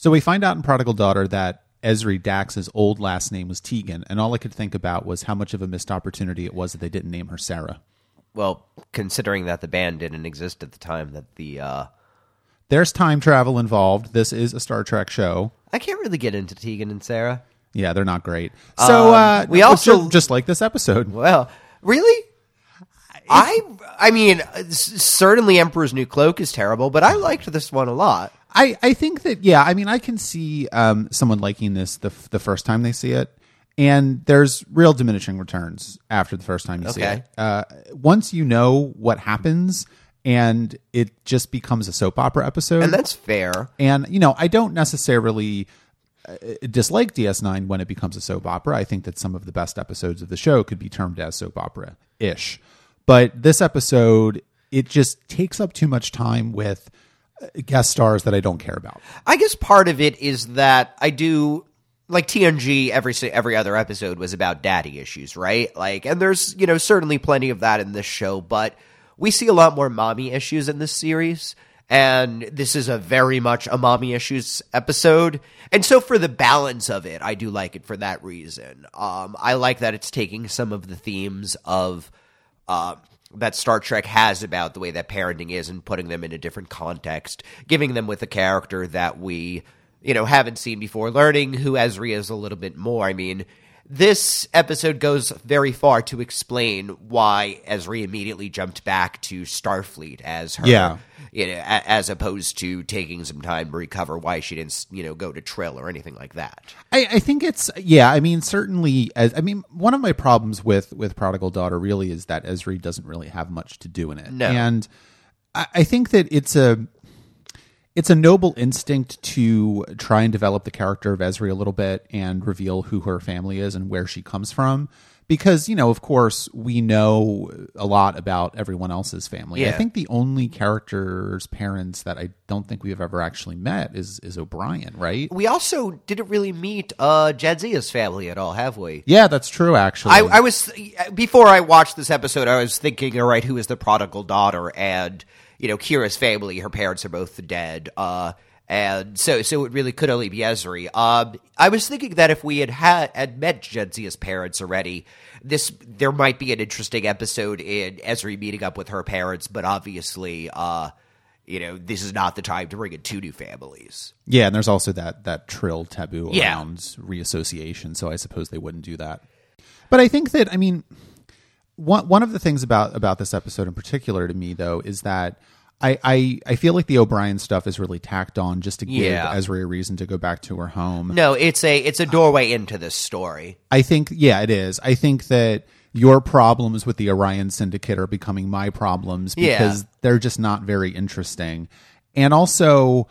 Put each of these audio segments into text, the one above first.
So we find out in Prodigal Daughter that Ezri Dax's old last name was Tigan, and all I could think about was how much of a missed opportunity it was that they didn't name her Sarah. Well, considering that the band didn't exist at the time that the uh There's time travel involved. This is a Star Trek show. I can't really get into Tegan and Sara. Yeah, they're not great. So Um, uh, we also- ju- just like this episode. Well, really? I I mean, certainly Emperor's New Cloak is terrible, but I liked this one a lot. I, I think that yeah I mean I can see um, someone liking this the f- the first time they see it, and there's real diminishing returns after the first time you see Okay. it. Uh, once you know what happens, and it just becomes a soap opera episode, And that's fair. And you know, I don't necessarily uh, dislike DS9 when it becomes a soap opera. I think that some of the best episodes of the show could be termed as soap opera ish. But this episode, it just takes up too much time with guest stars that I don't care about. I guess part of it is that I do like TNG every every other episode was about daddy issues, right? Like and there's, you know, certainly plenty of that in this show, but we see a lot more mommy issues in this series. And this is a very much a mommy issues episode. And so for the balance of it, I do like it for that reason. Um, I like that it's taking some of the themes of uh, that Star Trek has about the way that parenting is and putting them in a different context, giving them with a character that we, you know, haven't seen before, learning who Ezri is a little bit more. I mean, this episode goes very far to explain why Ezri immediately jumped back to Starfleet as her, Yeah. you know, a- as opposed to taking some time to recover why she didn't, you know, go to Trill or anything like that. I, I think it's yeah. I mean, certainly. As I mean, one of my problems with with Prodigal Daughter really is that Ezri doesn't really have much to do in it, No. and I, I think that it's a it's a noble instinct to try and develop the character of Ezri a little bit and reveal who her family is and where she comes from. Because, you know, of course, we know a lot about everyone else's family. I think the only character's parents that I don't think we've ever actually met is is O'Brien, right? We also didn't really meet uh, Jadzia's family at all, have we? Yeah, that's true. Actually, I, I was before I watched this episode. I was thinking, all right, who is the prodigal daughter? And you know, Kira's family, her parents are both dead. Uh, and so, so it really could only be Ezri. Um, I was thinking that if we had had, had met Jadzia's parents already, this there might be an interesting episode in Ezri meeting up with her parents. But obviously, uh, you know, this is not the time to bring in two new families. yeah, and there's also that that trill taboo Yeah. around reassociation. So I suppose they wouldn't do that. But I think that I mean, one one of the things about about this episode in particular to me though is that. I, I, I feel like the O'Brien stuff is really tacked on just to give Yeah. Ezri a reason to go back to her home. No, it's a it's a doorway into this story. I think, yeah, it is. I think that your problems with the Orion Syndicate are becoming my problems Yeah. because they're just not very interesting. And also,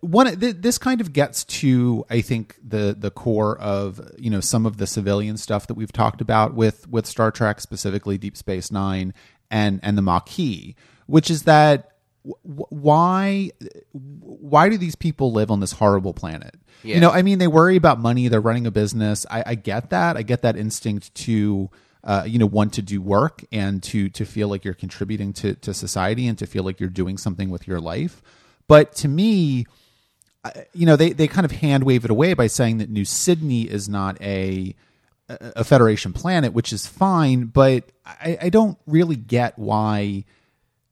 one th- this kind of gets to I think the the core of you know some of the civilian stuff that we've talked about with with Star Trek specifically Deep Space 9 and and the Maquis which is that w- why why do these people live on this horrible planet? Yeah. you know I mean they worry about money they're running a business. I, I get that. I get that instinct to uh, you know want to do work and to to feel like you're contributing to to society and to feel like you're doing something with your life but to me you know they, they kind of hand wave it away by saying that new sydney is not a a federation planet which is fine but i, I don't really get why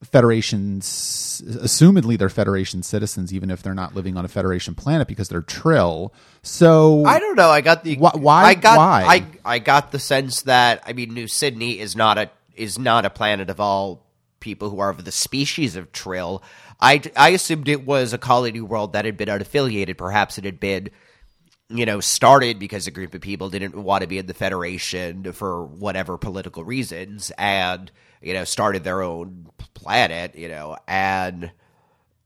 federations assumedly they're federation citizens even if they're not living on a federation planet because they're trill so I don't know. I got the Why- why- I got why? I I got the sense that I mean New Sydney is not a is not a planet of all people who are of the species of Trill. I I assumed it was a colony world that had been unaffiliated. Perhaps it had been you know started because a group of people didn't want to be in the Federation for whatever political reasons, and you know started their own planet. You know and.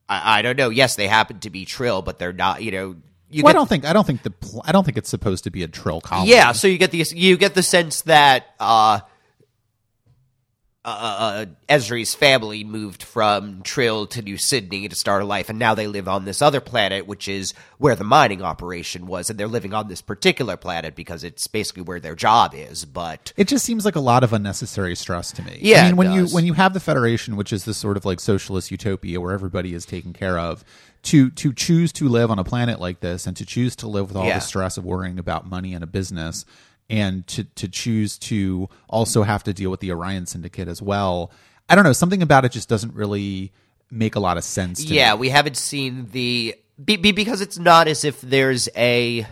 I, I don't know. Yes, they happen to be Trill, but they're not. You know, you well, I don't think I don't think the pl- I don't think it's supposed to be a trill colony. yeah, so you get the you get the sense that uh uh, Ezri's family moved from Trill to New Sydney to start a life, and now they live on this other planet, which is where the mining operation was, and they're living on this particular planet because it's basically where their job is. But It just seems like a lot of unnecessary stress to me. Yeah, I mean when you when you have the Federation, which is this sort of like socialist utopia where everybody is taken care of, to to choose to live on a planet like this and to choose to live with all Yeah. the stress of worrying about money and a business and to to choose to also have to deal with the Orion Syndicate as well. I don't know, something about it just doesn't really make a lot of sense to yeah, me. we haven't seen the be, be, because it's not as if there's a.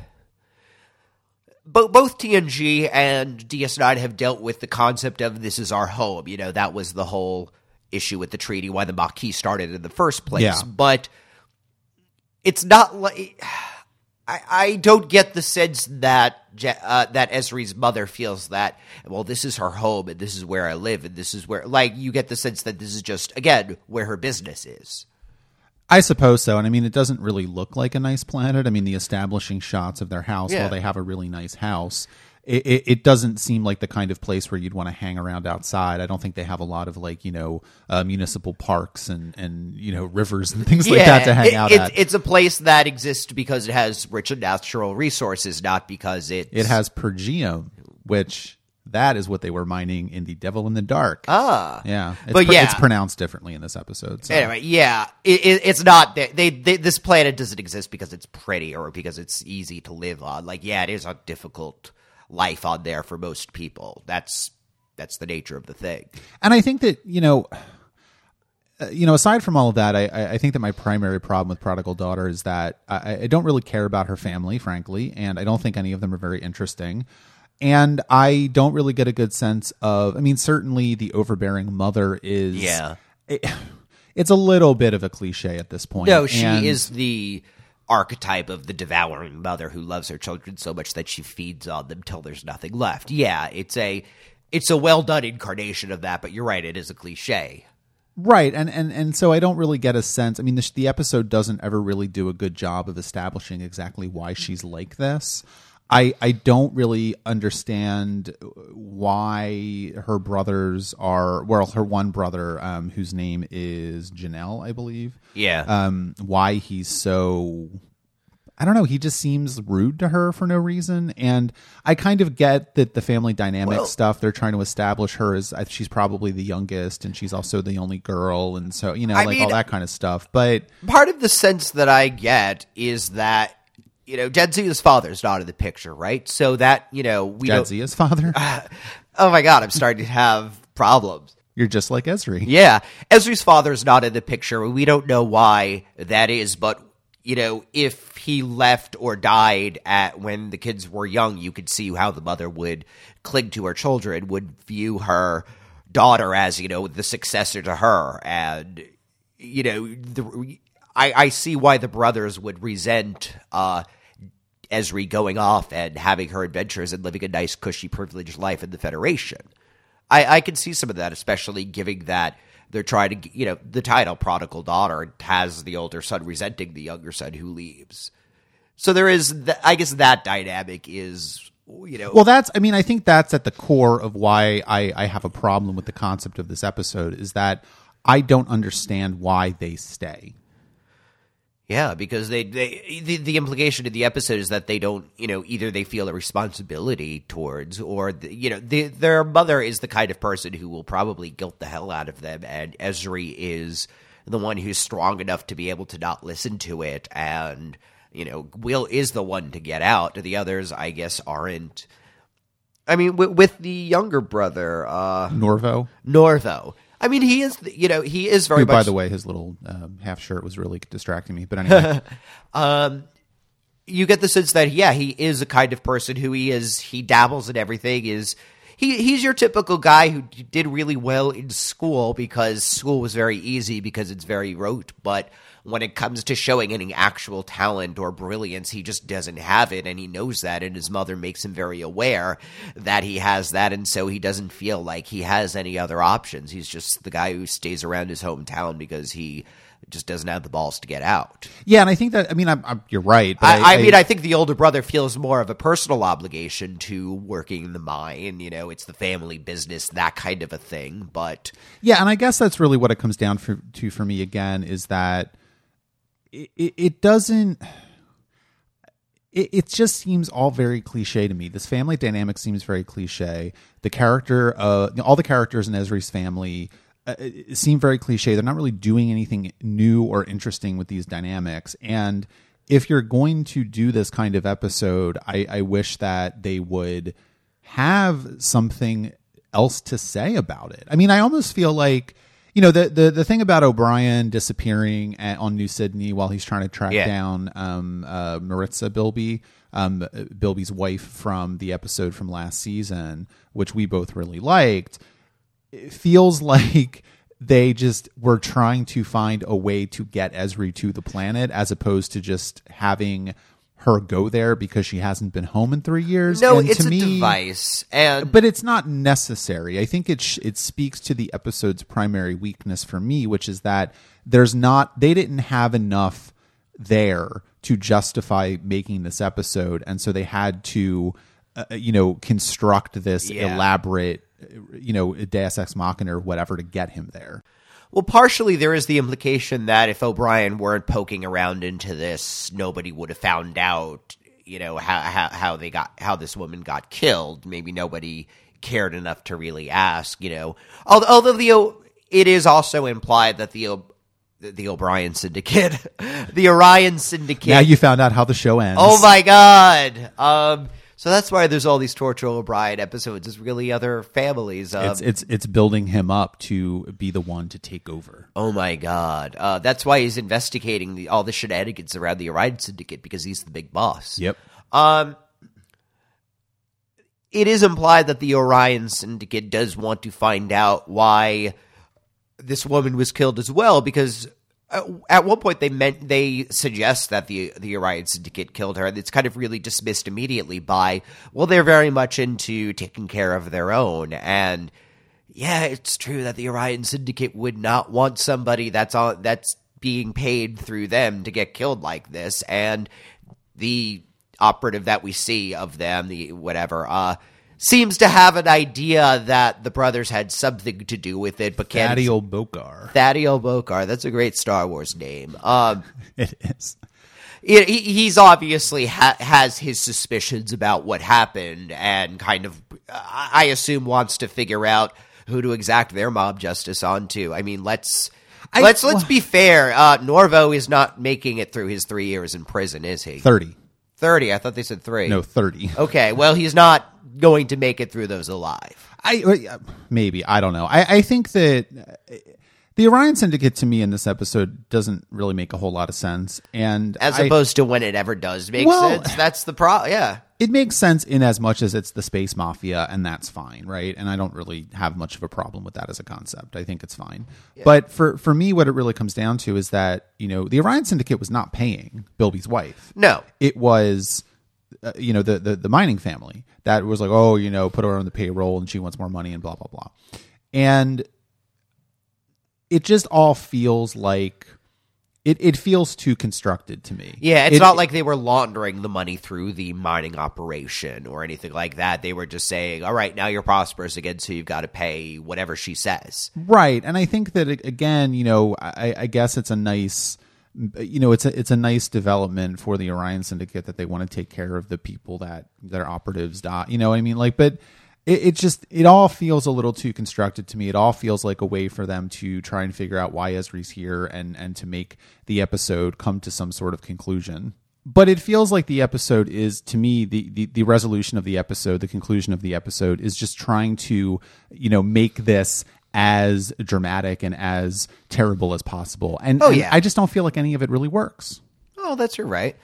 Bo- both TNG and DS9 have dealt with the concept of this is our home. You know, that was the whole issue with the treaty, why the Maquis started in the first place. Yeah. But it's not like. I, I don't get the sense that uh, that Ezri's mother feels that well this is her home and this is where I live and this is where like you get the sense that this is just again where her business is. I suppose so. And I mean, it doesn't really look like a nice planet. I mean, the establishing shots of their house, Yeah. while they have a really nice house, it, it, it doesn't seem like the kind of place where you'd want to hang around outside. I don't think they have a lot of like, you know, uh, municipal parks and, and, you know, rivers and things like that to hang it- out it- at. It's a place that exists because it has rich natural resources, not because it it has Pergium, which that is what they were mining in the Devil in the Dark. Ah. yeah. It's But pr- yeah. it's pronounced differently in this episode. So. Anyway, yeah, it, it, it's not they, they, they. This planet doesn't exist because it's pretty or because it's easy to live on. Like, yeah, it is a difficult life on there for most people. That's that's the nature of the thing. and I think that you know, uh, you know, aside from all of that, I- I, I think that my primary problem with Prodigal Daughter is that I, I don't really care about her family, frankly, and I don't think any of them are very interesting. And I don't really get a good sense of. I mean, certainly the overbearing mother is. Yeah. it- it's a little bit of a cliche at this point. No, she and- is the archetype of the devouring mother who loves her children so much that she feeds on them till there's nothing left. Yeah, it's a it's a well done incarnation of that, but you're right, it is a cliche. Right, and and and so I don't really get a sense. I mean, the, the episode doesn't ever really do a good job of establishing exactly why she's like this. I I don't really understand why her brothers are well, her one brother, um, whose name is Janel, I believe. Yeah. Um, why he's so I don't know. He just seems rude to her for no reason, and I kind of get that the family dynamic Well- stuff they're trying to establish her as she's probably the youngest, and she's also the only girl, and so you know, I like mean- all that kind of stuff. But Part of the sense that I get is that you know, Jadzia's father's not in the picture, right? So that, you know, we don't Jadzia's father, Oh my god, I'm starting to have problems. you're just like Ezri. Yeah, Ezri's father's not in the picture. We don't know why that is, but you know, if he left or died at when the kids were young, you could see how the mother would cling to her children, would view her daughter as you know the successor to her, and you know, the, I I see why the brothers would resent. uh Ezri going off and having her adventures and living a nice, cushy, privileged life in the Federation. I, I can see some of that, especially given that they're trying to, you know, the title prodigal daughter has the older son resenting the younger son who leaves. So there is, I guess, that dynamic is, you know, Well, that's. I mean, I think that's at the core of why I, I have a problem with the concept of this episode is that I don't understand why they stay. Yeah, because they, they the, the implication of the episode is that they don't, you know, either they feel a responsibility towards, or the, you know, the, their mother is the kind of person who will probably guilt the hell out of them, and Ezri is the one who's strong enough to be able to not listen to it, and you know, Will is the one to get out. The others, I guess, aren't. I mean, with, with the younger brother, uh, Norvo, Norvo. I mean, he is, you know, he is very who, much. by the way, his little um, half shirt was really distracting me. But anyway, you get the sense that yeah, he is a kind of person who he is. He dabbles in everything. Is he? He's your typical guy who did really well in school because school was very easy because it's very rote. But when it comes to showing any actual talent or brilliance, he just doesn't have it, and he knows that. And his mother makes him very aware that he has that, and so he doesn't feel like he has any other options. He's just the guy who stays around his hometown because he just doesn't have the balls to get out. Yeah, and I think that I mean I'm, I'm, you're right. But I, I, mean, I think the older brother feels more of a personal obligation to working the mine. You know, it's the family business, that kind of a thing. But yeah, and I guess that's really what it comes down for, to for me again is that it, it, doesn't. It, it just seems all very cliche to me. This family dynamic seems very cliche. The character, uh, all the characters in Ezri's family uh, seem very cliche. They're not really doing anything new or interesting with these dynamics. And if you're going to do this kind of episode, I, I wish that they would have something else to say about it. I mean, I almost feel like you know the the, the thing about O'Brien disappearing at, on New Sydney while he's trying to track Yeah. down um, uh, Morica Bilby, um, Bilby's wife from the episode from last season, which we both really liked it feels like they just were trying to find a way to get Ezri to the planet as opposed to just having her go there because she hasn't been home in three years. no, And it's to a me, device, and but it's not necessary. I think it sh- it speaks to the episode's primary weakness for me, which is that there's not they didn't have enough there to justify making this episode, and so they had to, uh, you know, construct this Yeah. elaborate, uh, you know, Deus Ex Machina or whatever to get him there. Well, partially there is the implication that if O'Brien weren't poking around into this, nobody would have found out, you know, how how, how they got how this woman got killed. Maybe nobody cared enough to really ask, you know. Although, although the it is also implied that the the O'Brien Syndicate, the Orion Syndicate. Now you found out how the show ends. oh my god. Um. So that's why there's all these Torture O'Brien episodes. Is really other families. Um, It's it's it's building him up to be the one to take over. Oh my god. Uh, that's why he's investigating the, all the shenanigans around the Orion Syndicate because he's the big boss. Yep. Um, it is implied that the Orion Syndicate does want to find out why this woman was killed as well because at one point they meant they suggest that the the Orion Syndicate killed her and it's kind of really dismissed immediately by well they're very much into taking care of their own and yeah it's true that the Orion Syndicate would not want somebody that's on that's being paid through them to get killed like this and the operative that we see of them, the whatever, uh, seems to have an idea that the brothers had something to do with it, but can't. Thaddeus Bokar. Thaddeus Bokar. That's a great Star Wars name. Um, It is. he- he's obviously ha- has his suspicions about what happened, and kind of, I I assume, wants to figure out who to exact their mob justice onto. I mean, let's. I- let's let's be fair. Uh, Norvo is not making it through his three years in prison, is he? Thirty. Thirty. I thought they said three. No, thirty. Okay, well, he's not going to make it through those alive. I uh, maybe I don't know. I, I think that uh, the Orion Syndicate to me in this episode doesn't really make a whole lot of sense, and As I- opposed to when it ever does make Well- sense. That's the pro. Yeah. it makes sense in as much as it's the space mafia, and that's fine, right? And I don't really have much of a problem with that as a concept. I think it's fine. But for for me, what it really comes down to is that you know the Orion Syndicate was not paying Bilby's wife. No. it was uh, you know the, the the mining family that was like oh you know put her on the payroll and she wants more money and blah blah blah and it just all feels like it, it feels too constructed to me Yeah, it's It- not like they were laundering the money through the mining operation or anything like that. They were just saying, "All right, now you're prosperous again, so you've got to pay whatever she says." right and i think that it- again you know i, I guess it's a nice you know it's a it's a nice development for the orion syndicate that they want to take care of the people that their operatives die you know what i mean? Like but it, it just it all feels a little too constructed to me. It all feels like a way for them to try and figure out why ezri's here and and to make the episode come to some sort of conclusion. But it feels like the episode is to me the, the the resolution of the episode the conclusion of the episode is just trying to you know make this as dramatic and as terrible as possible and, Oh, and yeah. i just don't feel like any of it really works Oh, that's your right.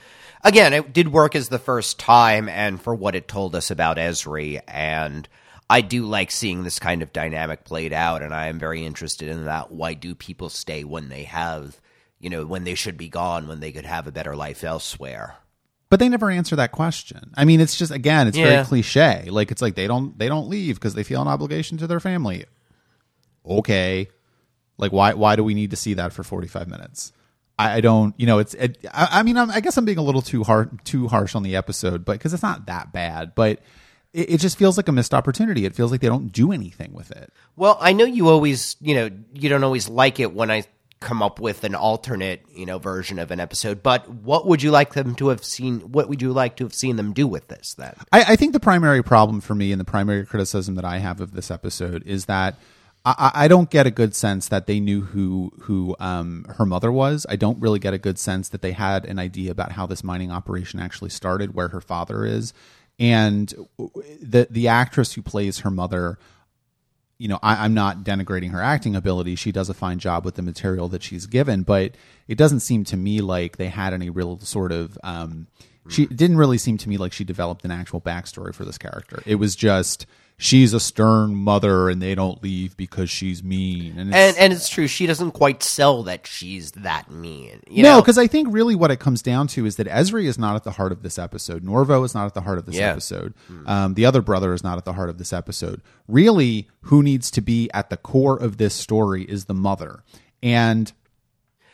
Again, it did work as the first time, and for what it told us about Ezri, and I do like seeing this kind of dynamic played out, and I am very interested in that. Why do people stay when they have, you know, when they should be gone, when they could have a better life elsewhere? but they never answer that question i mean it's just again it's Yeah. very cliche like it's like they don't they don't leave because they feel an obligation to their family okay Like why why do we need to see that for 45 minutes? I, I don't, you know, it's. It, I, I mean, I'm, I guess I'm being a little too hard, too harsh on the episode, but because it's not that bad, but it, it just feels like a missed opportunity. It feels like they don't do anything with it. Well, I know you always, you know, you don't always like it when I come up with an alternate, you know, version of an episode. But what would you like them to have seen? What would you like to have seen them do with this? Then I, I think the primary problem for me and the primary criticism that I have of this episode is that I, I don't get a good sense that they knew who who um, her mother was. I don't really get a good sense that they had an idea about how this mining operation actually started, where her father is, and the the actress who plays her mother. You know, I, I'm not denigrating her acting ability. She does a fine job with the material that she's given, but it doesn't seem to me like they had any real sort of. Um, she didn't really seem to me like she developed an actual backstory for this character. It was just she's a stern mother and they don't leave because she's mean. And, it's, and and it's true, she doesn't quite sell that she's that mean. You no, because I think really what it comes down to is that Ezri is not at the heart of this episode. Norvo is not at the heart of this Yeah. episode. Um, the other brother is not at the heart of this episode. Really, who needs to be at the core of this story is the mother, and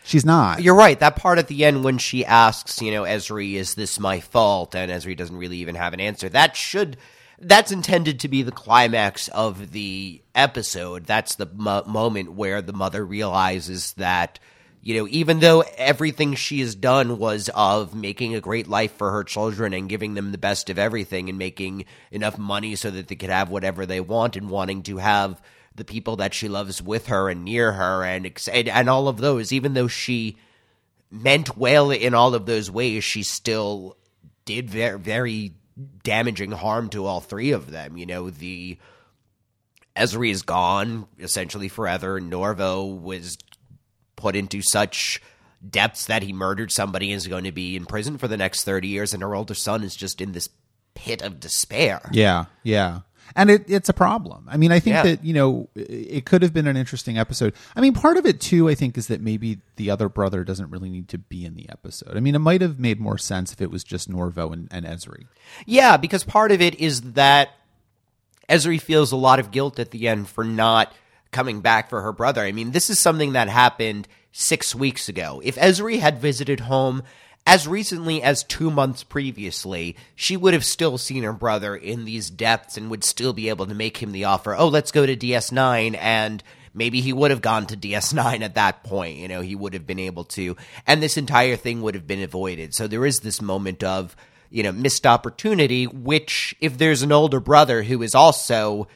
she's not. You're right. That part at the end when she asks, you know, Ezri, is this my fault? And Ezri doesn't really even have an answer. That should. That's intended to be the climax of the episode. That's the mo- moment where the mother realizes that, you know, even though everything she has done was of making a great life for her children and giving them the best of everything and making enough money so that they could have whatever they want and wanting to have the people that she loves with her and near her and and, and all of those, even though she meant well in all of those ways, she still did very, very damaging harm to all three of them. You know, the Ezri is gone essentially forever. Norvo was put into such depths that he murdered somebody and is going to be in prison for the next 30 years, and her older son is just in this pit of despair. Yeah, yeah. And it, it's a problem. I mean, I think Yeah. that, you know, it could have been an interesting episode. I mean, part of it, too, I think, is that maybe the other brother doesn't really need to be in the episode. I mean, it might have made more sense if it was just Norvo and, and Ezri. Yeah, because part of it is that Ezri feels a lot of guilt at the end for not coming back for her brother. I mean, this is something that happened six weeks ago. If Ezri had visited home as recently as two months previously, she would have still seen her brother in these depths and would still be able to make him the offer, oh, let's go to DS9 and maybe he would have gone to DS9 at that point. You know, he would have been able to, and this entire thing would have been avoided. So there is this moment of, you know, missed opportunity, which if there's an older brother who is also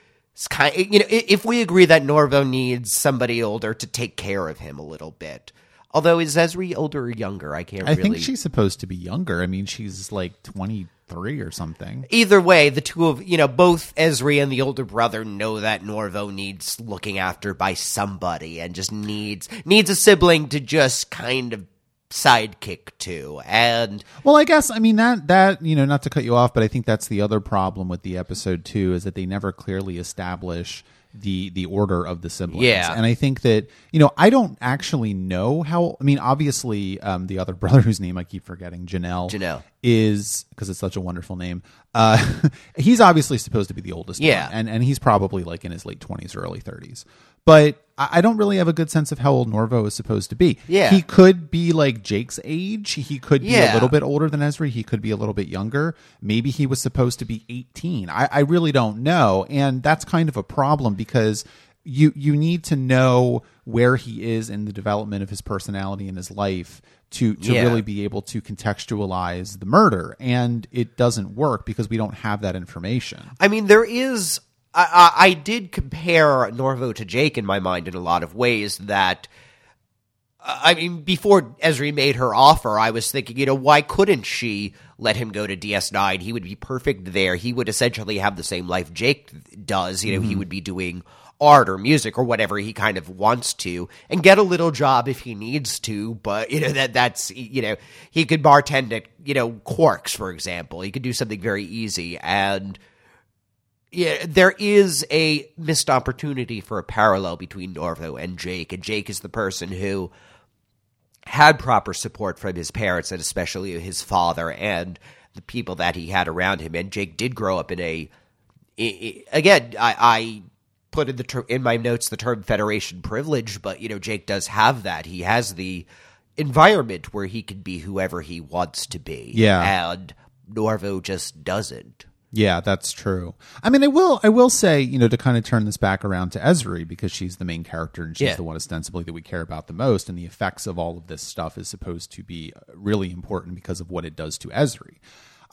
kind you know, if we agree that Norvo needs somebody older to take care of him a little bit. Although is Ezri older or younger? I can't I really. think she's supposed to be younger. I mean, she's like 23 or something. Either way, the two of you know both Ezri and the older brother know that Norvo needs looking after by somebody and just needs needs a sibling to just kind of sidekick to. And Well, I guess I mean that that you know not to cut you off, but I think that's the other problem with the episode too is that they never clearly establish the the order of the siblings. Yeah. and I think that you know I don't actually know how. I mean, obviously, um, the other brother whose name I keep forgetting, Janel, Janel. is because it's such a wonderful name. Uh, he's obviously supposed to be the oldest, one, Yeah. and and he's probably like in his late twenties or early thirties. But I don't really have a good sense of how old Norvo is supposed to be. Yeah. he could be like Jake's age. He could be a little bit older than Ezri. He could be a little bit younger. Maybe he was supposed to be 18. I, I really don't know. And that's kind of a problem because you you need to know where he is in the development of his personality and his life to to Yeah. really be able to contextualize the murder. And it doesn't work because we don't have that information. I mean, there is. I, I, I did compare Norvo to Jake in my mind in a lot of ways. That I mean, before Ezri made her offer, I was thinking, you know, why couldn't she let him go to DS9? He would be perfect there. He would essentially have the same life Jake does. You know, he mm-hmm. would be doing art or music or whatever he kind of wants to and get a little job if he needs to but you know that that's you know he could bartend at you know Quark's for example he could do something very easy and yeah, there is a missed opportunity for a parallel between Norvo and Jake, and Jake is the person who had proper support from his parents and especially his father and the people that he had around him. And Jake did grow up in a. Again, I, I put in the ter- in my notes the term Federation privilege, but you know Jake does have that. He has the environment where he can be whoever he wants to be. Yeah. and Norvo just doesn't. Yeah, that's true. I mean, I will I will say, you know, to kind of turn this back around to Ezri because she's the main character and she's Yeah. the one ostensibly that we care about the most, and the effects of all of this stuff is supposed to be uh, really important because of what it does to Ezri.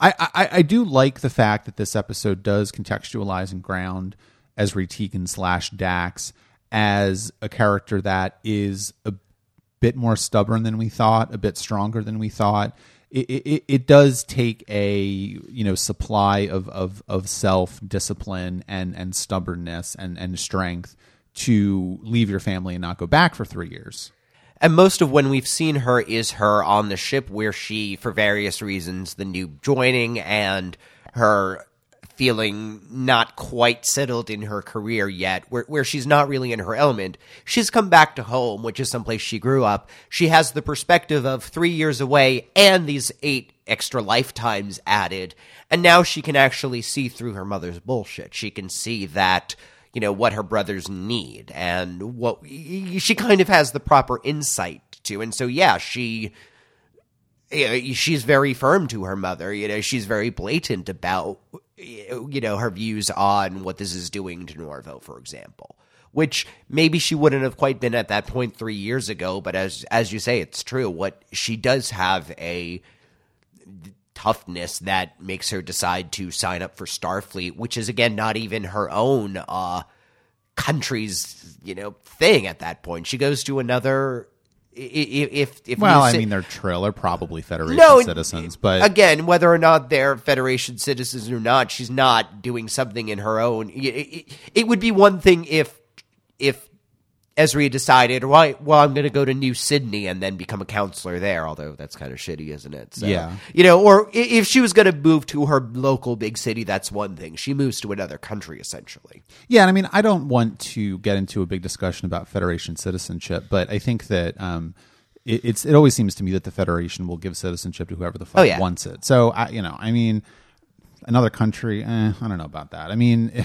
I, I, I do like the fact that this episode does contextualize and ground Ezri Tigan slash Dax as a character that is a bit more stubborn than we thought, a bit stronger than we thought. It, it, it does take a you know supply of of, of self discipline and and stubbornness and and strength to leave your family and not go back for three years. And most of when we've seen her is her on the ship where she, for various reasons, the new joining and her feeling not quite settled in her career yet, where, where she's not really in her element. She's come back to home, which is someplace she grew up. She has the perspective of three years away and these eight extra lifetimes added. And now she can actually see through her mother's bullshit. She can see that you know what her brothers need and what she kind of has the proper insight to and so yeah she she's very firm to her mother you know she's very blatant about you know her views on what this is doing to Norvo for example which maybe she wouldn't have quite been at that point 3 years ago but as as you say it's true what she does have a toughness that makes her decide to sign up for Starfleet, which is again not even her own uh country's, you know, thing at that point. She goes to another if if Well, you I mean, they're trill, they're probably Federation No, citizens, but again, whether or not they're Federation citizens or not, she's not doing something in her own. It, it, it would be one thing if if Ezri decided, well, well, I'm going to go to New Sydney and then become a counselor there. Although that's kind of shitty, isn't it? So, Yeah. you know, or if she was going to move to her local big city, that's one thing. She moves to another country essentially. Yeah, and I mean, I don't want to get into a big discussion about Federation citizenship, but I think that um, it, it's it always seems to me that the Federation will give citizenship to whoever the fuck Oh, yeah. wants it. So, I, you know, I mean, another country, eh, I don't know about that. I mean,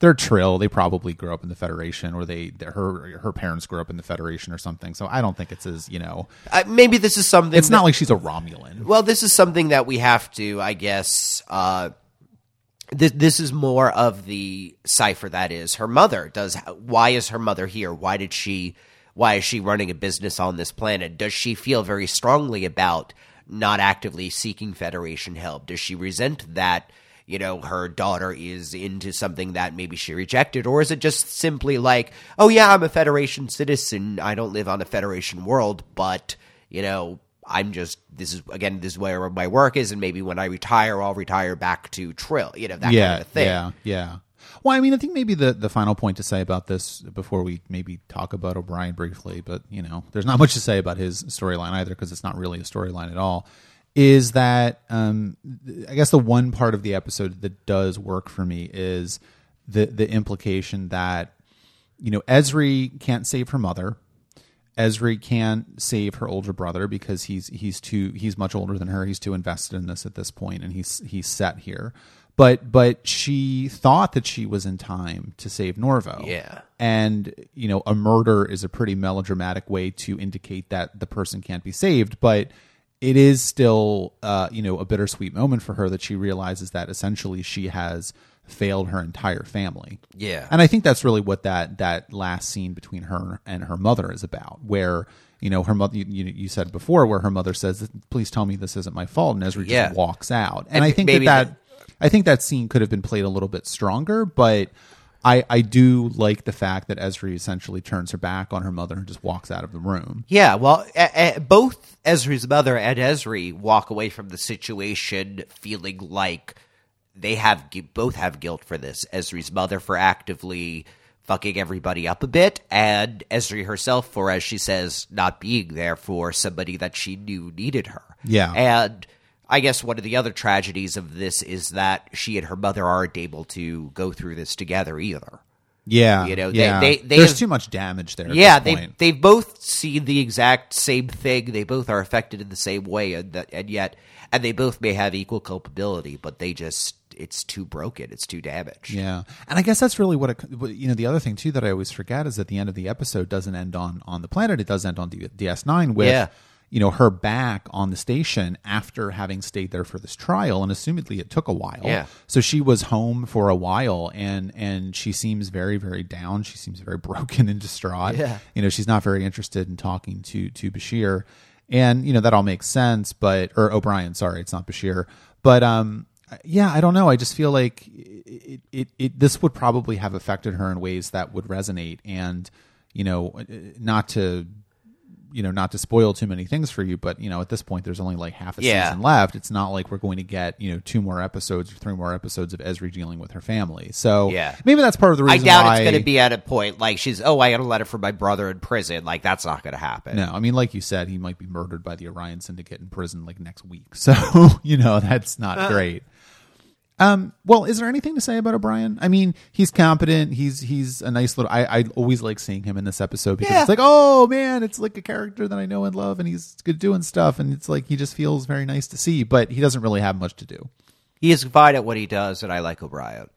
they're Trill. They probably grew up in the Federation, or they her her parents grew up in the Federation or something. So I don't think it's as you know, Uh, maybe this is something. it's that- not like she's a Romulan. Well, this is something that we have to, I guess. Uh, this this is more of the cipher that is her mother. Does why is her mother here? Why did she? Why is she running a business on this planet? Does she feel very strongly about not actively seeking Federation help? Does she resent that? You know, her daughter is into something that maybe she rejected, or is it just simply like, oh yeah, I'm a Federation citizen. I don't live on a Federation world, but you know, I'm just this is again this is where my work is, and maybe when I retire, I'll retire back to Trill. You know that yeah, kind of thing. yeah, yeah. Well, I mean, I think maybe the the final point to say about this before we maybe talk about O'Brien briefly, but you know, there's not much to say about his storyline either because it's not really a storyline at all. Is that um, I guess the one part of the episode that does work for me is the the implication that you know Ezri can't save her mother. Ezri can't save her older brother because he's he's too he's much older than her. He's too invested in this at this point, and he's he's set here. But but she thought that she was in time to save Norvo. Yeah. and you know a murder is a pretty melodramatic way to indicate that the person can't be saved, but it is still uh, you know a bittersweet moment for her that she realizes that essentially she has failed her entire family. Yeah. And I think that's really what that that last scene between her and her mother is about, where you know her mother. You, you, said before where her mother says, "Please tell me this isn't my fault," and Ezri Yeah. just walks out. And, And I think that that I think that scene could have been played a little bit stronger, but. I, I do like the fact that Ezri essentially turns her back on her mother and just walks out of the room. Yeah, well, a- a- both Ezri's mother and Ezri walk away from the situation feeling like they have both have guilt for this. Ezri's mother for actively fucking everybody up a bit, and Ezri herself for, as she says, not being there for somebody that she knew needed her. Yeah. and I guess one of the other tragedies of this is that she and her mother aren't able to go through this together either. Yeah, You know, they- yeah. they- they there's have- too much damage there. Yeah, they they've both seen the exact same thing. They both are affected in the same way, and that, and yet, and they both may have equal culpability, but they just it's too broken, it's too damaged. Yeah, and I guess that's really what it. You know, the other thing too that I always forget is that the end of the episode doesn't end on on the planet; it does end on DS Nine with. Yeah. You know her back on the station after having stayed there for this trial, and assumedly it took a while. Yeah. So she was home for a while, and and she seems very very down. She seems very broken and distraught. Yeah. You know she's not very interested in talking to to Bashir, and you know that all makes sense. But or O'Brien, sorry, it's not Bashir. But um, yeah, I don't know. I just feel like it, it, it, this would probably have affected her in ways that would resonate, and you know, not to you know not to spoil too many things for you, but you know, at this point, there's only like half a Yeah. season left. It's not like we're going to get you know two more episodes or three more episodes of Ezri dealing with her family. So Yeah. maybe that's part of the reason. I doubt why, it's going to be at a point like she's, oh, I got a letter from my brother in prison. Like, that's not going to happen. No, I mean, like you said, he might be murdered by the Orion Syndicate in prison like next week. So you know that's not uh, great. Um, well, is there anything to say about O'Brien? I mean, he's competent. He's he's a nice little. I I always like seeing him in this episode because Yeah. it's like, oh man, it's like a character that I know and love, and he's good doing stuff, and it's like he just feels very nice to see. But he doesn't really have much to do. He is fine at what he does, and I like O'Brien.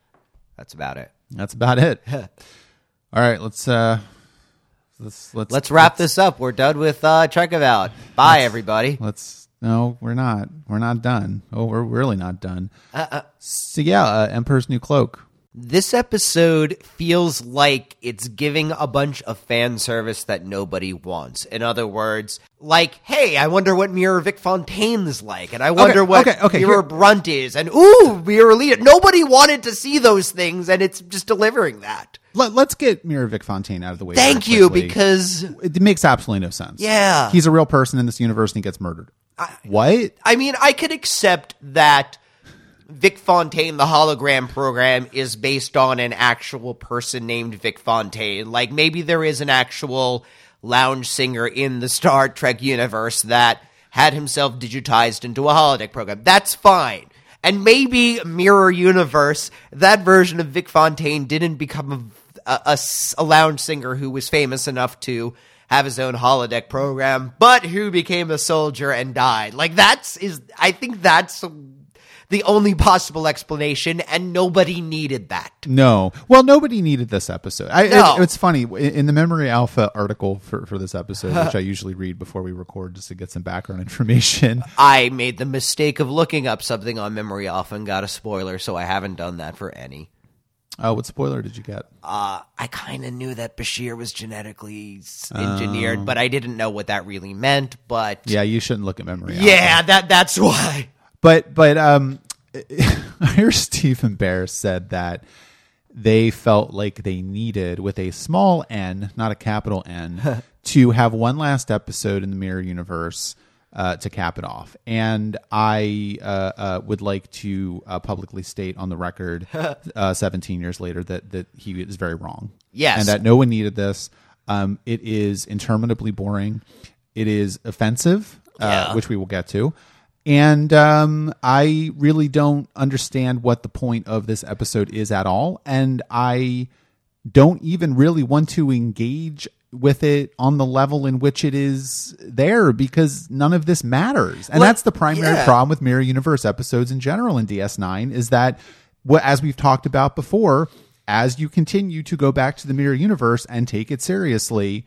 That's about it. That's about it. All right, let's uh, let's let's Let's wrap this up. We're done with uh, Check Him Out. Bye, everybody. Let's no, we're not. We're not done. Oh, we're really not done. So yeah, uh, Emperor's New Cloak. This episode feels like it's giving a bunch of fan service that nobody wants. In other words, like, hey, I wonder what Mirror Vic Fontaine's like, and I wonder what okay, okay, Mirror here- Brunt is, and ooh, Mirror Leeta. Nobody wanted to see those things, and it's just delivering that. Let, us get Mirror Vic Fontaine out of the way. Thank you, because it makes absolutely no sense. Yeah. he's a real person in this universe and he gets murdered. What? I mean, I could accept that Vic Fontaine, the hologram program, is based on an actual person named Vic Fontaine. Like maybe there is an actual lounge singer in the Star Trek universe that had himself digitized into a holodeck program. That's fine. And maybe Mirror Universe, that version of Vic Fontaine didn't become a lounge singer who was famous enough to have his own holodeck program, but who became a soldier and died. Like that's is I think that's the only possible explanation, and nobody needed that. No. Well, nobody needed this episode. I, No. it- it's funny in the Memory Alpha article for, for this episode, which I usually read before we record just to get some background information. I made the mistake of looking up something on Memory Alpha and got a spoiler, so I haven't done that for any. Oh, what spoiler did you get? Uh, I kind of knew that Bashir was genetically s- engineered, but I didn't know what that really meant. But Yeah, you shouldn't look at Memory Alpha. yeah, that that's why. But but um, I hear Steven Behr said that they felt like they needed, with a small n, not a capital N, to have one last episode in the Mirror Universe uh, to cap it off. And I uh, uh, would like to uh, publicly state on the record, uh, 17 years later, that that he is very wrong. Yes. and that no one needed this. Um, it is interminably boring. It is offensive, uh, Yeah. which we will get to. And um, I really don't understand what the point of this episode is at all. And I don't even really want to engage with it on the level in which it is there because none of this matters. And Well, that's the primary yeah. problem with Mirror Universe episodes in general in DS9 is that, what as we've talked about before, as you continue to go back to the Mirror Universe and take it seriously,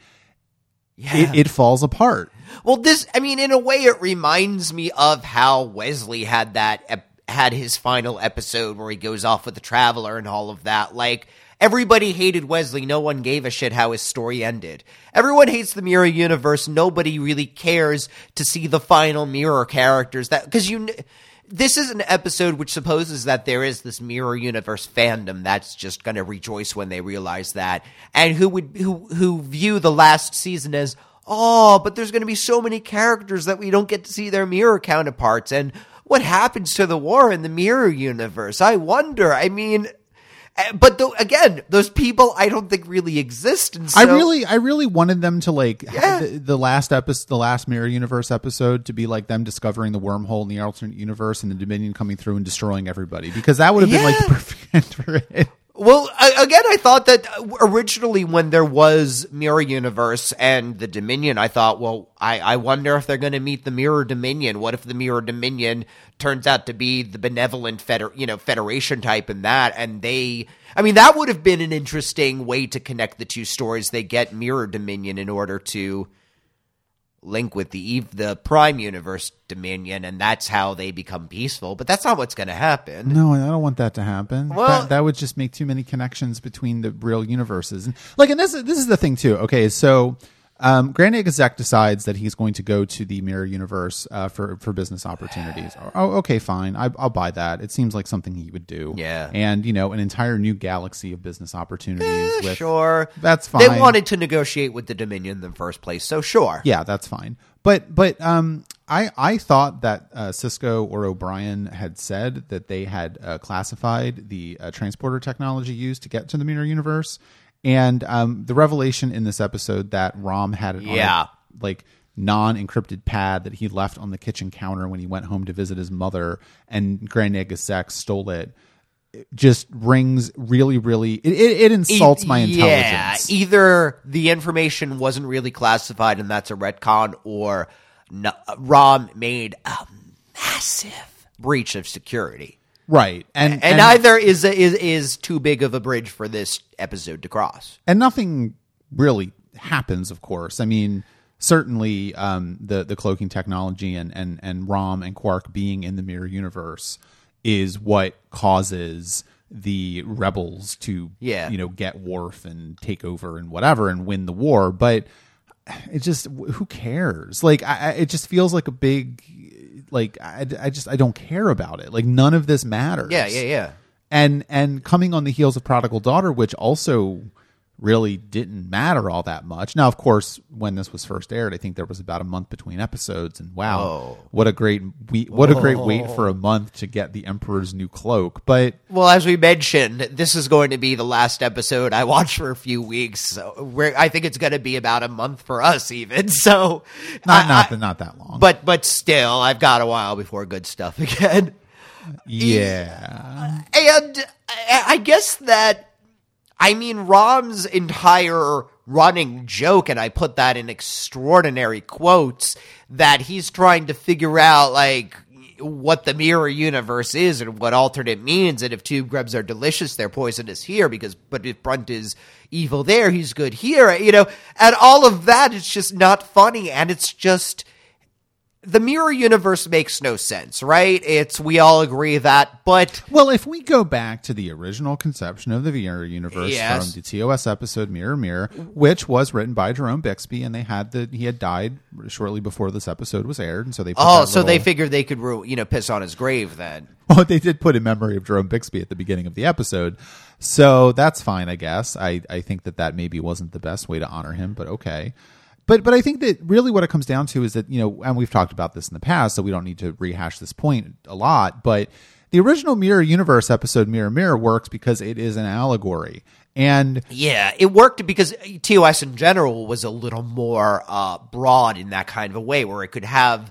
it, it falls apart. Well, this, I mean, in a way, it reminds me of how Wesley had that, had his final episode where he goes off with the Traveler and all of that. Like, everybody hated Wesley. No one gave a shit how his story ended. Everyone hates the Mirror Universe. Nobody really cares to see the final Mirror characters that, cause you, this is an episode which supposes that there is this mirror universe fandom that's just going to rejoice when they realize that and who would who who view the last season as oh but there's going to be so many characters that we don't get to see their mirror counterparts and what happens to the war in the mirror universe i wonder i mean Eh, but though again those people i don't think really exist so I really, I really wanted them to like Yeah. the, the last episode, the last Mirror Universe episode, to be like them discovering the wormhole in the alternate universe and the Dominion coming through and destroying everybody because that would have been like the perfect end for it. Well, again, I thought that uh, originally when there was Mirror Universe and the Dominion, I thought, well, I, I wonder if they're going to meet the Mirror Dominion. What if the Mirror Dominion turns out to be the benevolent feder- you know, Federation type in that, and they, I mean, that would have been an interesting way to connect the two stories. They get Mirror Dominion in order to link with the Eve, the Prime Universe Dominion, and that's how they become peaceful. But that's not what's going to happen. No, I don't want that to happen. Well- that, that would just make too many connections between the real universes. And like, and this is this is the thing too. Okay, so um, Grand Exec decides that he's going to go to the mirror universe uh, for for business opportunities. Oh, okay, fine. I, I'll buy that. It seems like something he would do. Yeah. and you know, an entire new galaxy of business opportunities. with, Sure, that's fine. They wanted to negotiate with the Dominion in the first place, so sure. Yeah, that's fine. But but um, I I thought that uh, Sisko or O'Brien had said that they had uh, classified the uh, transporter technology used to get to the mirror universe, and um, the revelation in this episode that Rom had it on a, like non-encrypted pad that he left on the kitchen counter when he went home to visit his mother, and Grand Nagus Zek stole it. it Just rings really, really. It, it, it insults my E- Yeah, intelligence. either the information wasn't really classified and that's a retcon, or no, Rom made a massive breach of security. Right, and And, either is, is is too big of a bridge for this episode to cross. and nothing really happens of course i mean certainly um, the the cloaking technology and and and rom and quark being in the mirror universe is what causes the rebels to Yeah. you know get Worf and take over and whatever and win the war but it just who cares like I, I- it just feels like a big like I, I just i don't care about it like none of this matters Yeah, yeah, yeah. and and coming on the heels of prodigal daughter which also really didn't matter all that much now of course when this was first aired i think there was about a month between episodes and wow Oh. what a great we what a great wait for a month to get the emperor's new cloak but Well, as we mentioned, this is going to be the last episode I watch for a few weeks. So I think it's going to be about a month for us, even. So not I- not that not that long but but still, I've got a while before good stuff again. yeah And I I guess that, I mean, Rom's entire running joke, and I put that in extraordinary quotes, that he's trying to figure out, like, what the mirror universe is and what alternate means, and if tube grubs are delicious, they're poisonous here, because, but if Brunt is evil there, he's good here, you know, and all of that is just not funny, and it's just, the mirror universe makes no sense, right? It's, we all agree that, but Well, if we go back to the original conception of the Mirror Universe Yes. from the TOS episode Mirror Mirror, which was written by Jerome Bixby, and they had the he had died shortly before this episode was aired, and so they put Oh, so they figured they could, you know, piss on his grave then. well, they did put in memory of Jerome Bixby at the beginning of the episode, so that's fine, I guess. I I think that that maybe wasn't the best way to honor him, but okay. But but I think that really what it comes down to is that you know, and we've talked about this in the past, so we don't need to rehash this point a lot. But the original Mirror Universe episode, Mirror Mirror, works because it is an allegory, and Yeah, it worked because TOS in general was a little more uh, broad in that kind of a way, where it could have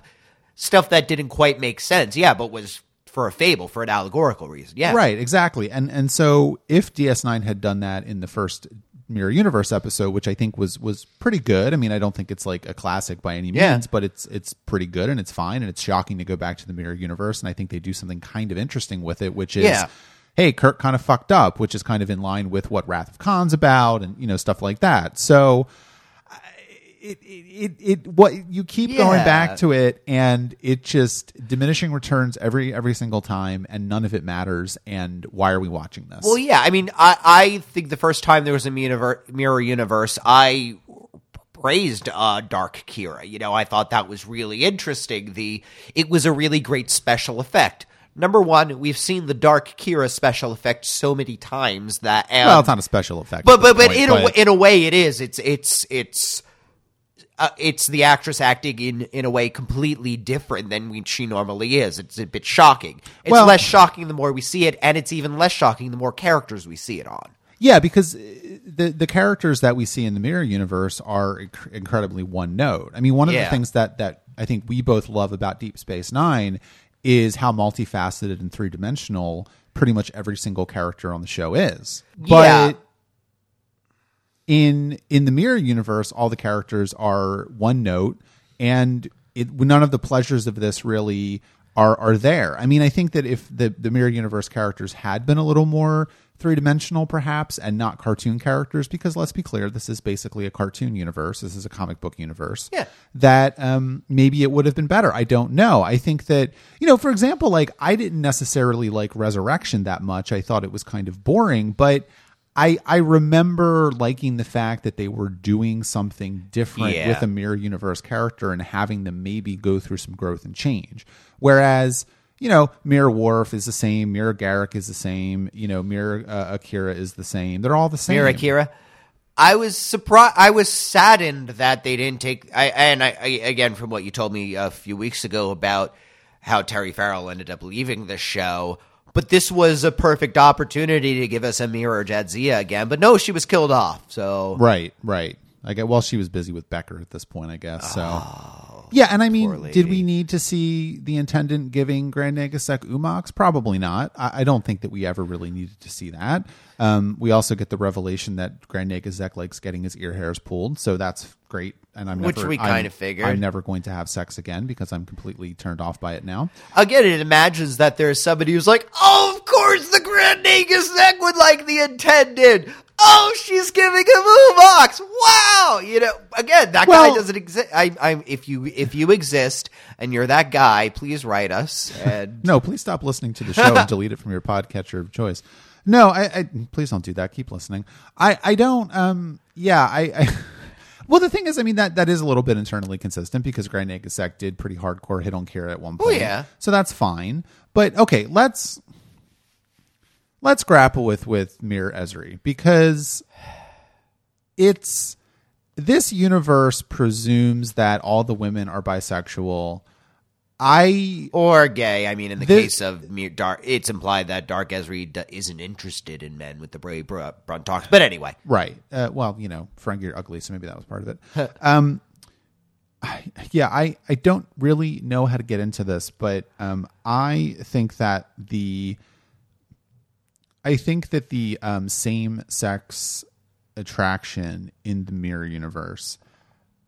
stuff that didn't quite make sense. Yeah, but was for a fable, for an allegorical reason. Yeah, Right, exactly. And and so if DS9 had done that in the first Mirror Universe episode, which I think was was pretty good. I mean, I don't think it's like a classic by any means, Yeah. but it's it's pretty good and it's fine and it's shocking to go back to the Mirror Universe and I think they do something kind of interesting with it, which is Yeah. hey, Kirk kind of fucked up, which is kind of in line with what Wrath of Khan's about and you know stuff like that. So it, it, it, what you keep going back to it and it just diminishing returns every every single time and none of it matters and why are we watching this Well, yeah. I mean, I, I think the first time there was a mirror universe, I praised uh, Dark Kira. You know, I thought that was really interesting. The it was a really great special effect. Number one, we've seen the Dark Kira special effect so many times that, well it's not a special effect but but but point, in a w- in a way, it is. It's it's it's. Uh, it's the actress acting in, in a way completely different than we, she normally is. It's a bit shocking. It's Well- less shocking the more we see it, and it's even less shocking the more characters we see it on. Yeah, because uh, the the characters that we see in the mirror universe are inc- incredibly one note. I mean, one of the things that that I think we both love about Deep Space Nine is how multifaceted and three dimensional pretty much every single character on the show is. Yeah. In in the mirror universe, all the characters are one note, and it, none of the pleasures of this really are are there. I mean, I think that if the the mirror universe characters had been a little more three dimensional, perhaps, and not cartoon characters, because let's be clear, this is basically a cartoon universe. This is a comic book universe. Yeah. That um, maybe it would have been better. I don't know. I think that you know, for example, like I didn't necessarily like Resurrection that much. I thought it was kind of boring, but. I, I remember liking the fact that they were doing something different Yeah. with a mirror universe character and having them maybe go through some growth and change. Whereas, you know, Mirror Worf is the same, Mirror Garak is the same, you know, Mirror uh, Akira is the same. They're all the same. Mirror Akira. I was surprised. I was saddened that they didn't take. I and I, I again from what you told me a few weeks ago about how Terry Farrell ended up leaving the show. But this was a perfect opportunity to give us a mirror Jadzia again. But no, she was killed off. So Right, right. I get well, she was busy with Becker at this point, I guess. So Yeah, and I mean, Oh, did we need to see the intendant giving Grand Nagasek oo-mox? Probably not. I, I don't think that we ever really needed to see that. Um, we also get the revelation that Grand Nagus Zek likes getting his ear hairs pulled, so that's great. And I'm Which never, we I'm- kinda figured. I'm never going to have sex again because I'm completely turned off by it now. again, it imagines that there's somebody who's like, "Oh, of course, the Grand Nagus Zek would like the intendant." Oh, she's giving him oo-mox. Wow, you know. Again, that Well- guy doesn't exist. I, I'm if you if you exist and you're that guy, please write us. And No, please stop listening to the show and delete it from your podcatcher of choice. No, I, I please don't do that. Keep listening. I, I don't. Um, yeah, I. I well, the thing is, I mean that that is a little bit internally consistent because Grand Nagus Zek did pretty hardcore hit on Kira at one oh, point. Oh, yeah. so that's fine. But okay, let's let's grapple with with Mir Ezri because it's this universe presumes that all the women are bisexual. I or gay. I mean, in the This- case of Dark, it's implied that Dark Ezri d- isn't interested in men with the Bray Br- Brunt talks. But anyway, Right. Uh, well, you know, Frank, you're ugly, so maybe that was part of it. um, I, yeah, I, I don't really know how to get into this, but um, I think that the I think that the um, same sex attraction in the mirror universe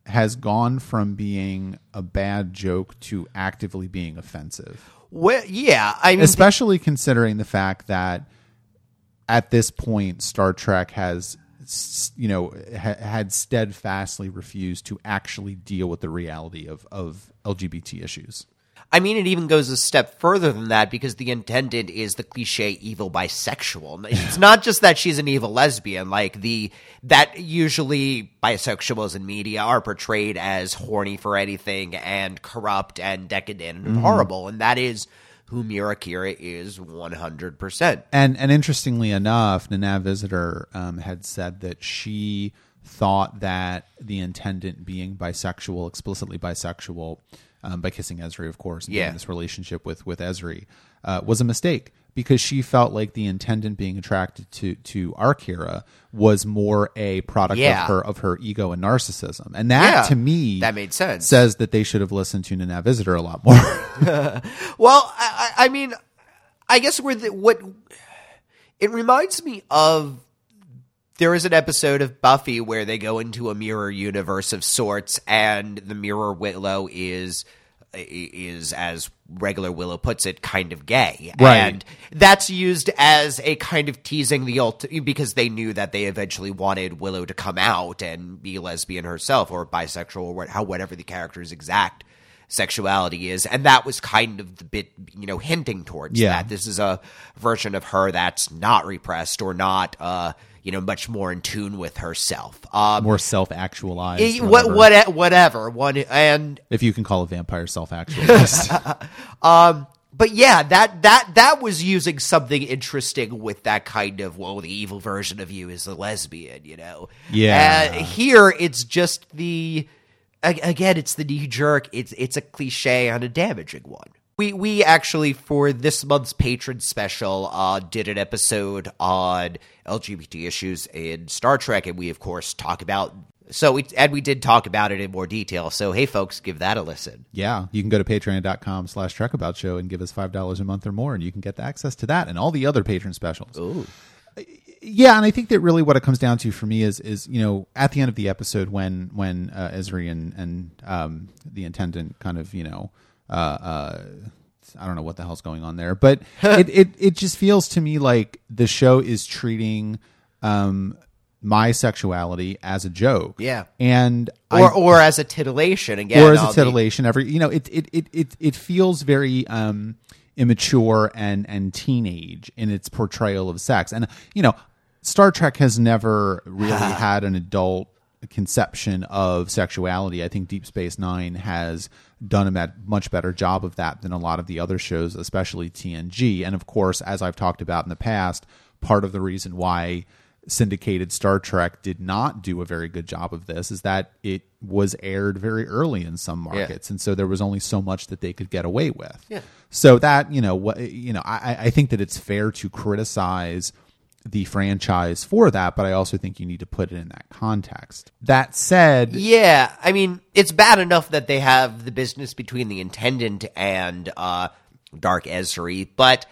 has gone from being a bad joke to actively being offensive well, yeah, I mean, especially considering the fact that at this point Star Trek has you know ha- had steadfastly refused to actually deal with the reality of of LGBT issues. I mean, it even goes a step further than that because the intendant is the cliche evil bisexual. It's not just that she's an evil lesbian, like the that usually bisexuals in media are portrayed as horny for anything and corrupt and decadent and horrible, and that is who Mira Kira is one hundred percent. And and interestingly enough, Nana Visitor um, had said that she thought that the intendant being bisexual, explicitly bisexual, um, by kissing Ezri, of course, and Yeah. this relationship with with Ezri, uh, was a mistake because she felt like the intendant being attracted to to Arkira was more a product Yeah. of her of her ego and narcissism, and that Yeah, to me that made sense. Says that they should have listened to Nana Visitor a lot more. Well, I, I I mean, I guess where the, what it reminds me of. There is an episode of Buffy where they go into a mirror universe of sorts, and the mirror Willow is is as regular Willow puts it, kind of gay, Right. and that's used as a kind of teasing the ult because they knew that they eventually wanted Willow to come out and be lesbian herself or bisexual or how whatever the character's exact sexuality is and that was kind of the bit you know hinting towards Yeah. that this is a version of her that's not repressed or not uh you know much more in tune with herself um more self actualized. eh, what what whatever one and if you can call a vampire self actualized? but yeah, that that that was using something interesting with that kind of well, the evil version of you is the lesbian, you know. Yeah. Uh, here it's just the again, it's the knee jerk. It's it's a cliche and a damaging one. We we actually for this month's patron special uh, did an episode on LGBT issues in Star Trek, and we of course talk about So we and we did talk about it in more detail. So hey, folks, give that a listen. Yeah, you can go to patreon.com slash trekabout show and give us $5 a month or more, and you can get access to that and all the other patron specials. Ooh. Yeah, and I think that really what it comes down to for me is is you know at the end of the episode when when uh, Ezri and and um, the intendant kind of you know uh, uh, I don't know what the hell's going on there, but it, it it just feels to me like the show is treating um, my sexuality as a joke. Yeah. and Or I, or as a titillation again. or as a titillation. Every you know, it it it it, it feels very um, immature and and teenage in its portrayal of sex. And you know, Star Trek has never really had an adult conception of sexuality. I think Deep Space Nine has done a much better job of that than a lot of the other shows, especially TNG. And of course, as I've talked about in the past, part of the reason why syndicated Star Trek did not do a very good job of this is that it was aired very early in some markets, and so there was only so much that they could get away with. Yeah. So that you know, what you know, I, I think that it's fair to criticize the franchise for that, but I also think you need to put it in that context. That said, Yeah, I mean, it's bad enough that they have the business between the intendant and uh, Dark Ezri, but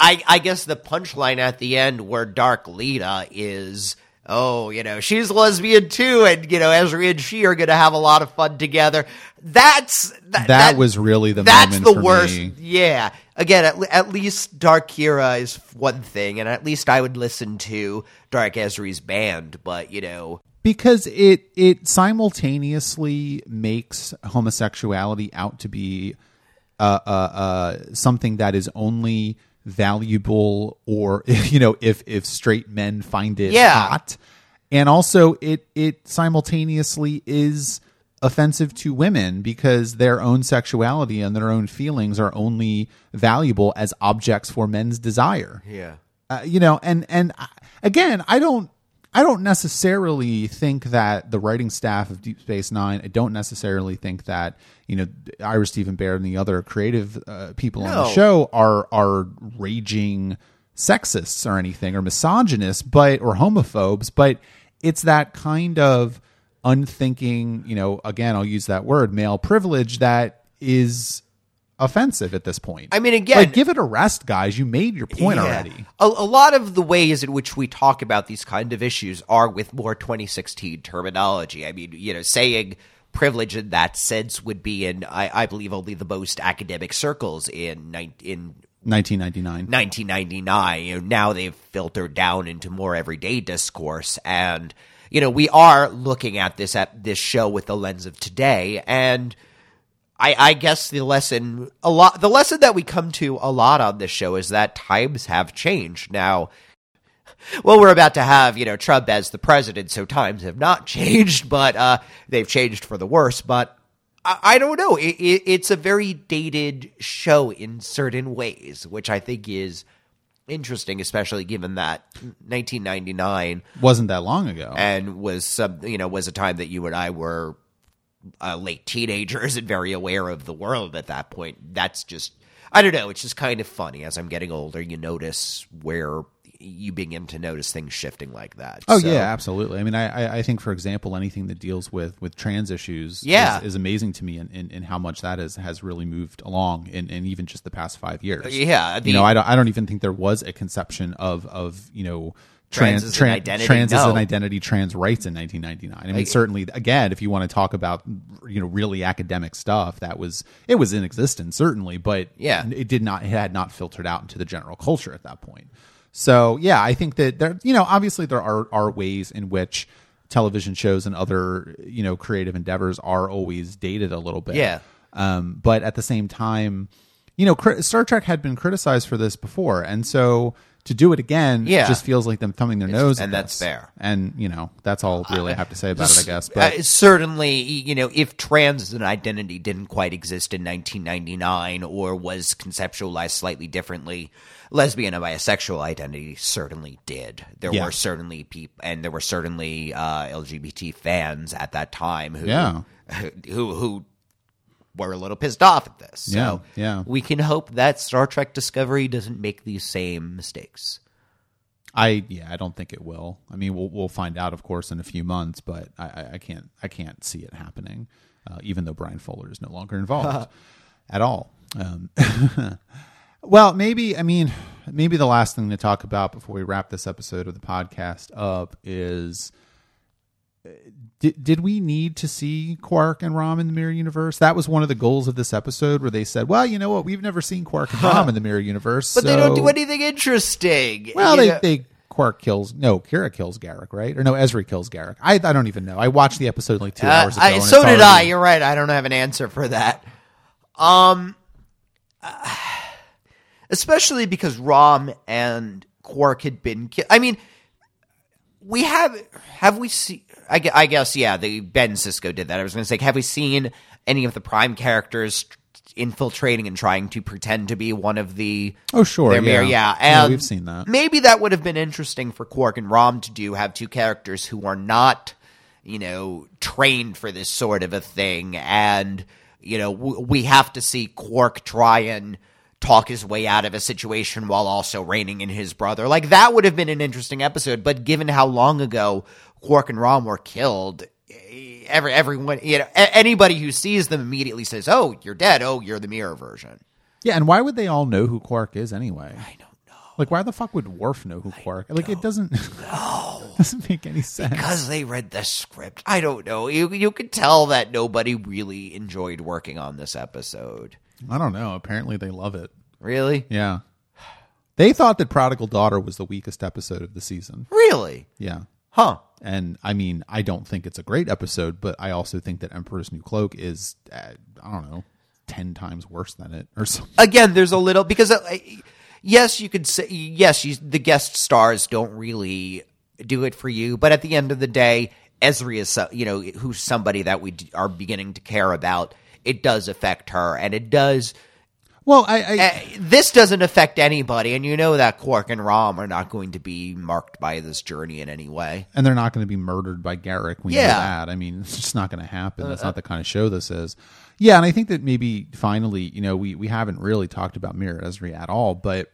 I, I guess the punchline at the end where Dark Leeta is, oh, you know, she's lesbian too, and you know, Ezri and she are going to have a lot of fun together. That's that, that, was really the that's the worst. me. Yeah. Again, at, at least Dark Kira is one thing, and at least I would listen to Dark Ezri's band. But you know, because it it simultaneously makes homosexuality out to be uh, uh, uh, something that is only valuable or you know if if straight men find it Yeah. hot and also it it simultaneously is offensive to women because their own sexuality and their own feelings are only valuable as objects for men's desire yeah. uh, you know and and again i don't i don't necessarily think that the writing staff of deep space nine i don't necessarily think that you know ira Steven Behr and the other creative uh, people on the show are are raging sexists or anything or misogynists but or homophobes but it's that kind of unthinking you know again i'll use that word male privilege that is offensive at this point I mean, again- like give it a rest guys you made your point Yeah. already A, a lot of the ways in which we talk about these kind of issues are with more 2016 terminology. I mean, you know, saying privilege in that sense would be in, I, I believe, only the most academic circles in in 1999. 1999. You know, now they've filtered down into more everyday discourse, and you know, we are looking at this at this show with the lens of today, and. I, I guess the lesson a lot the lesson that we come to a lot on this show is that times have changed. Now well, we're about to have, you know, Trump as the president, so times have not changed, but uh, they've changed for the worse. But I, I don't know. It, it, it's a very dated show in certain ways, which I think is interesting, especially given that 1999 Wasn't that long ago. and was some, you know, was a time that you and I were uh, late teenagers and very aware of the world at that point. That's just, I don't know. It's just kind of funny. As I'm getting older, you notice where you begin to notice things shifting like that. Oh So- yeah, absolutely. I mean, I, I- I think, for example, anything that deals with with trans issues, Yeah. is, is amazing to me, in, in, in how much that is has really moved along in, in even just the past five years. Yeah, the- you know, I don't, I don't even think there was a conception of of you know. Trans Trans, trans, identity? trans as an identity, trans rights in 1999. I mean, Like- certainly, again, if you want to talk about, you know, really academic stuff, that was it was in existence, certainly, but Yeah. it did not, it had not filtered out into the general culture at that point. So yeah, I think that there, you know, obviously there are are ways in which television shows and other you know creative endeavors are always dated a little bit. Yeah. Um, but at the same time, you know, Star Trek had been criticized for this before, and so to do it again, Yeah. just feels like them thumbing their nose. and at that's this. fair. And you know, that's all really I have to say about it, I guess. But Uh, certainly, you know, if trans as an identity didn't quite exist in 1999 or was conceptualized slightly differently, lesbian and bisexual identity certainly did. There Yeah. were certainly people, and there were certainly uh, LGBT fans at that time who, Yeah. who, who were a little pissed off at this. So Yeah, yeah. we can hope that Star Trek Discovery doesn't make these same mistakes. I yeah, I don't think it will. I mean, we'll we'll find out, of course, in a few months, but I, I, I can't I can't see it happening, uh, even though Bryan Fuller is no longer involved at all. Um, well, maybe I mean maybe the last thing to talk about before we wrap this episode of the podcast up is. Did, did we need to see Quark and Rom in the Mirror Universe? That was one of the goals of this episode, where they said, "Well, you know what? We've never seen Quark and Rom in the Mirror Universe, But they don't do anything interesting. well, they, know? they Quark kills no, Kira kills Garak, right? Or no, Ezri kills Garak. I I don't even know. I watched the episode like two Uh, hours ago. I, so did I. You're right. I don't have an answer for that. Um, uh, especially because Rom and Quark had been. killed. I mean, we have have we seen? I, I guess yeah. The Ben Sisko did that. I was going to say, have we seen any of the Prime characters infiltrating and trying to pretend to be one of the? Oh sure, their yeah, mirror? Yeah, Yeah, we've seen that. Maybe that would have been interesting for Quark and Rom to do. Have two characters who are not, you know, trained for this sort of a thing, and you know, w- we have to see Quark try and talk his way out of a situation while also reining in his brother. Like that would have been an interesting episode. But given how long ago Quark and Rom were killed. Every everyone, you know, a- anybody who sees them immediately says, "Oh, you're dead. Oh, you're the mirror version." Yeah, and why would they all know who Quark is anyway? I don't know. Like, why the fuck would Worf know who Quark? Like, it doesn't. doesn't make any sense. because they read the script. I don't know. You you could tell that nobody really enjoyed working on this episode. I don't know. Apparently, they love it. Really? Yeah, they thought that Prodigal Daughter was the weakest episode of the season. Really? Yeah. Huh. And I mean, I don't think it's a great episode, but I also think that Emperor's New Cloak is, uh, I don't know, 10 times worse than it or something. Again, there's a little because uh, yes, you could say yes. You, the guest stars don't really do it for you, but at the end of the day, Ezri is you know who's somebody that we are beginning to care about. It does affect her, and it does. Well, I, I Uh, this doesn't affect anybody, and you know that Quark and Rom are not going to be marked by this journey in any way. and they're not going to be murdered by Garak. We know Yeah. that. I mean, it's just not going to happen. That's not the kind of show this is. Yeah, and I think that maybe finally, you know, we we haven't really talked about Mirror Ezri at all, but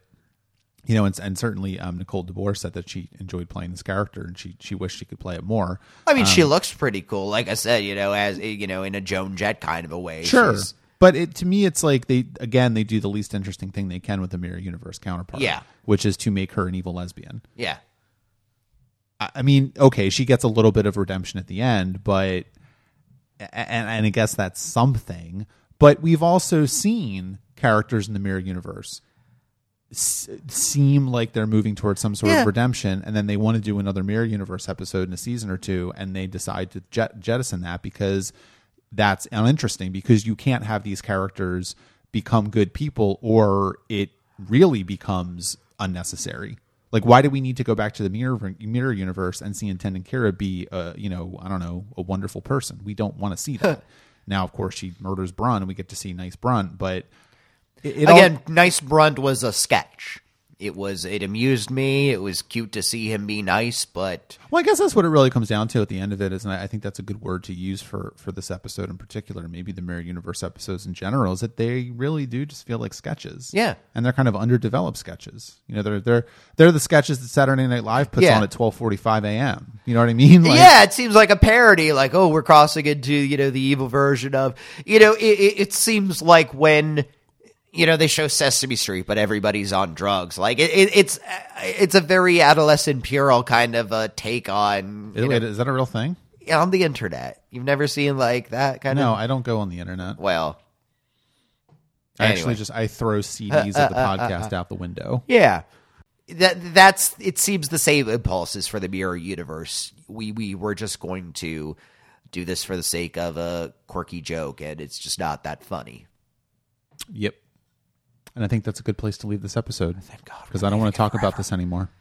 you know, and, and certainly um, Nicole DeBoer said that she enjoyed playing this character and she she wished she could play it more. I mean, Um, she looks pretty cool. Like I said, you know, as you know, in a Joan Jett kind of a way. Sure. She's- But it, to me, it's like they again they do the least interesting thing they can with the Mirror Universe counterpart. Yeah. which is to make her an evil lesbian. yeah. I I mean, okay, she gets a little bit of redemption at the end, but and, and I guess that's something. But we've also seen characters in the mirror universe s- seem like they're moving towards some sort Yeah. of redemption, and then they want to do another mirror universe episode in a season or two, and they decide to jet- jettison that because that's uninteresting. Because you can't have these characters become good people, or it really becomes unnecessary. Like, why do we need to go back to the mirror mirror universe and see Intendant Kira be, a, you know, I don't know, a wonderful person? We don't want to see that. now, of course, she murders Brunt, and we get to see nice Brunt, but it, it all- Again, Nice Brunt was a sketch. It was. It amused me. It was cute to see him be nice, but Well, I guess that's what it really comes down to at the end of it, is, and I think that's a good word to use for for this episode in particular, maybe the Mirror Universe episodes in general, is that they really do just feel like sketches. Yeah. and they're kind of underdeveloped sketches. You know, they're they're they're the sketches that Saturday Night Live puts Yeah. on at twelve forty five a.m. You know what I mean? Like, yeah, it seems like a parody. Like, oh, we're crossing into you know the evil version of you know. It, it, it seems like when you know they show Sesame Street, but everybody's on drugs. Like it, it, it's it's a very adolescent puerile kind of a take on Wait, know, is that a real thing? Yeah, on the internet. You've never seen like that kind No, of. No, I don't go on the internet. Well, I anyway. actually just I throw CDs uh, of uh, the podcast out the window. Yeah. That that's it seems the same impulses for the mirror universe. We we were just going to do this for the sake of a quirky joke and it's just not that funny. Yep. And I think that's a good place to leave this episode. Thank God. Because I don't want to talk about this anymore.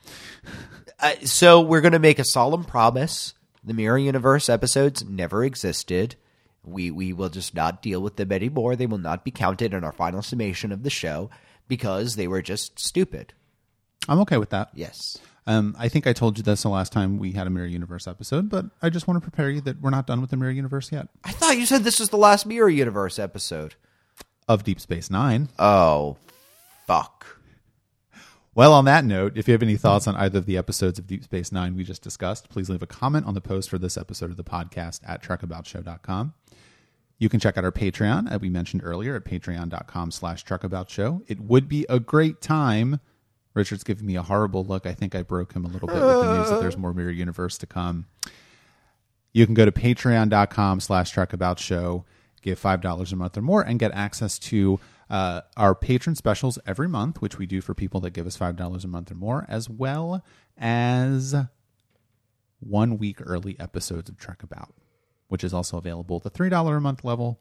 Uh, so we're going to make a solemn promise. The mirror universe episodes never existed. We we will just not deal with them anymore. They will not be counted in our final summation of the show because they were just stupid. I'm okay with that. Yes. Um, I think I told you this the last time we had a Mirror Universe episode, but I just want to prepare you that we're not done with the Mirror Universe yet. I thought you said this was the last mirror universe episode. Of Deep Space Nine. Oh, fuck. Well, on that note, if you have any thoughts on either of the episodes of Deep Space Nine we just discussed, please leave a comment on the post for this episode of the podcast at trekaboutshow.com. You can check out our Patreon, as we mentioned earlier, at patreon.com slash trekaboutshow. It would be a great time. Richard's giving me a horrible look. I think I broke him a little bit with the news that there's more Mirror Universe to come. You can go to patreon.com slash trekaboutshow, give $5 a month or more, and get access to uh, our patron specials every month, which we do for people that give us $5 a month or more, as well as one week early episodes of Trek About, which is also available at the $3 a month level,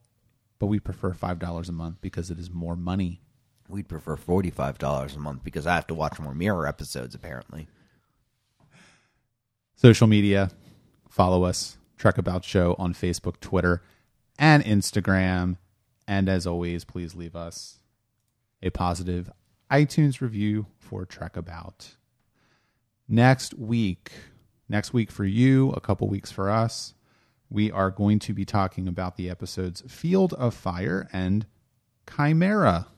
but we prefer $5 a month because it is more money. We'd prefer $45 a month because I have to watch more Mirror episodes, apparently. Social media, follow us, Trek About Show on Facebook, Twitter, and Instagram. And as always, please leave us a positive iTunes review for Trek About. Next week, next week for you, a couple weeks for us, we are going to be talking about the episodes Field of Fire and Chimera.